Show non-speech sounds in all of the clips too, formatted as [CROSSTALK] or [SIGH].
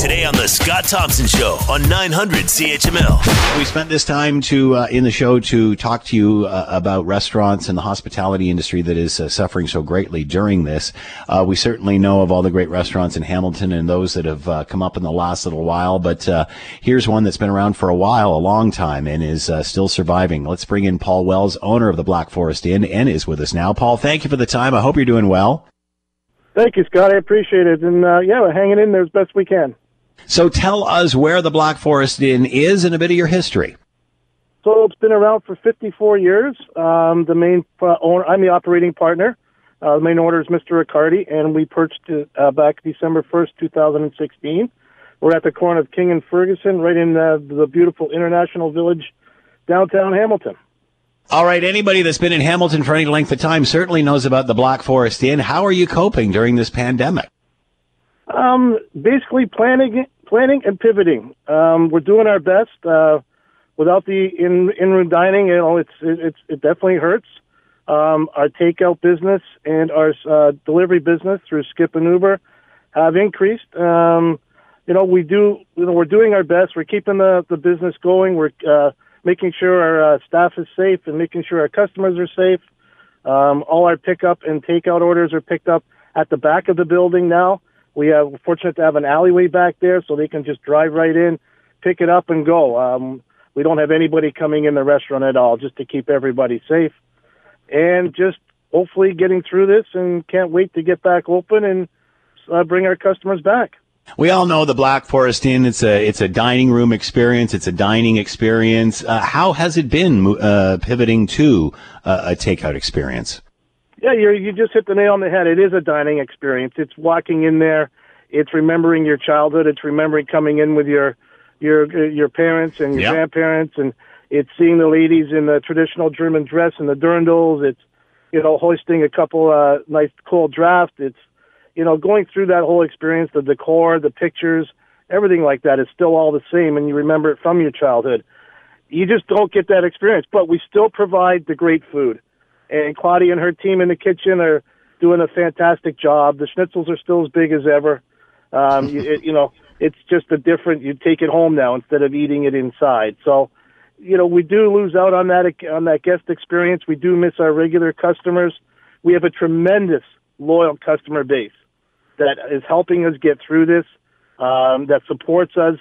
Today on The Scott Thompson Show on 900 CHML. We spent this time to uh, in the show to talk to you uh, about restaurants and the hospitality industry that is uh, suffering so greatly during this. Uh, we certainly know of all the great restaurants in Hamilton and those that have uh, come up in the last little while, but uh, here's one that's been around for a while, a long time, and is still surviving. Let's bring in Paul Wells, owner of the Black Forest Inn, and is with us now. Paul, thank you for the time. I hope you're doing well. Thank you, Scott. I appreciate it, and yeah, we're hanging in there as best we can. So tell us where the Black Forest Inn is and a bit of your history. So it's been around for 54 years. Um, the main uh, owner, I'm the operating partner. Uh, the main owner is Mr. Riccardi, and we purchased it uh, back December 1st, 2016. We're at the corner of King and Ferguson, right in uh, the beautiful International Village, downtown Hamilton. All right, anybody that's been in Hamilton for any length of time certainly knows about the Black Forest Inn. How are you coping during this pandemic? Um, basically planning, planning and pivoting. Um, we're doing our best. Uh, without the in in room dining, you know, it's it, it's it definitely hurts. Um, our takeout business and our uh, delivery business through Skip and Uber have increased. Um, you know, we do. You know, we're doing our best. We're keeping the the business going. We're uh, making sure our uh, staff is safe and making sure our customers are safe. Um, all our pickup and takeout orders are picked up at the back of the building now. We we're fortunate to have an alleyway back there, so they can just drive right in, pick it up, and go. Um, we don't have anybody coming in the restaurant at all, just to keep everybody safe, and just hopefully getting through this. And can't wait to get back open and uh, bring our customers back. We all know the Black Forest Inn. It's a it's a dining room experience. It's a dining experience. Uh, how has it been uh, pivoting to uh, a takeout experience? Yeah, you you just hit the nail on the head. It is a dining experience. It's walking in there. It's remembering your childhood. It's remembering coming in with your your your parents and your yep. grandparents, and it's seeing the ladies in the traditional German dress and the dirndls. It's you know hoisting a couple uh, nice cold draft. It's you know going through that whole experience, the decor, the pictures, everything like that is still all the same, and you remember it from your childhood. You just don't get that experience, but we still provide the great food and Claudia and her team in the kitchen are doing a fantastic job. The schnitzels are still as big as ever. Um, [LAUGHS] you, it, you know, it's just a different. You take it home now instead of eating it inside. So, you know, we do lose out on that on that guest experience. We do miss our regular customers. We have a tremendous loyal customer base that is helping us get through this. Um, that supports us.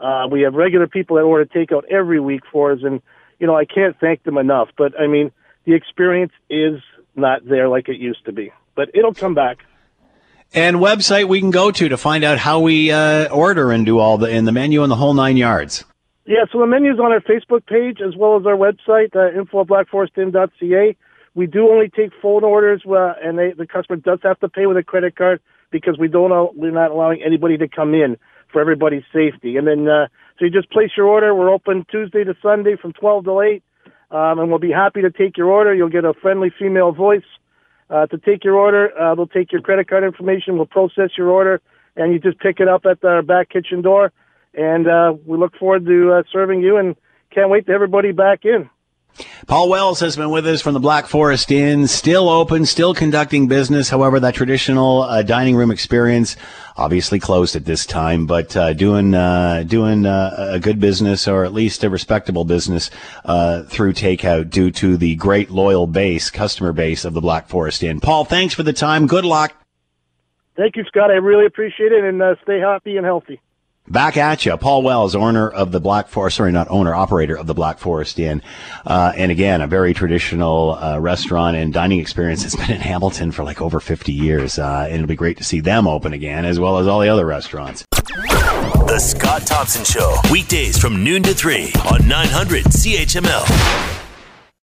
Uh, we have regular people that order takeout every week for us, and you know, I can't thank them enough. But I mean, the experience is not there like it used to be, but it'll come back. And website we can go to to find out how we uh, order and do all the in the menu and the whole nine yards. Yeah, so the menu's on our Facebook page as well as our website, uh, info blackforestinn.ca. We do only take phone orders, uh, and they, the customer does have to pay with a credit card because we don't know, we're not allowing anybody to come in for everybody's safety. And then, uh, so you just place your order. We're open Tuesday to Sunday from 12 to 8 um, and we'll be happy to take your order. You'll get a friendly female voice uh, to take your order. Uh, they'll take your credit card information. We'll process your order, and you just pick it up at our back kitchen door. And uh, we look forward to uh, serving you, and can't wait to everybody back in. Paul Wells has been with us from the Black Forest Inn, still open, still conducting business. However, that traditional uh, dining room experience obviously closed at this time, but uh, doing uh, doing uh, a good business or at least a respectable business uh, through takeout due to the great loyal base, customer base of the Black Forest Inn. Paul, thanks for the time. Good luck. Thank you, Scott. I really appreciate it, and uh, stay happy and healthy. Back at you, Paul Wells, owner of the Black Forest, sorry, not owner, operator of the Black Forest Inn. Uh, and again, a very traditional uh, restaurant and dining experience that's been in Hamilton for like over 50 years. Uh, and it'll be great to see them open again, as well as all the other restaurants. The Scott Thompson Show, weekdays from noon to 3 on 900 CHML.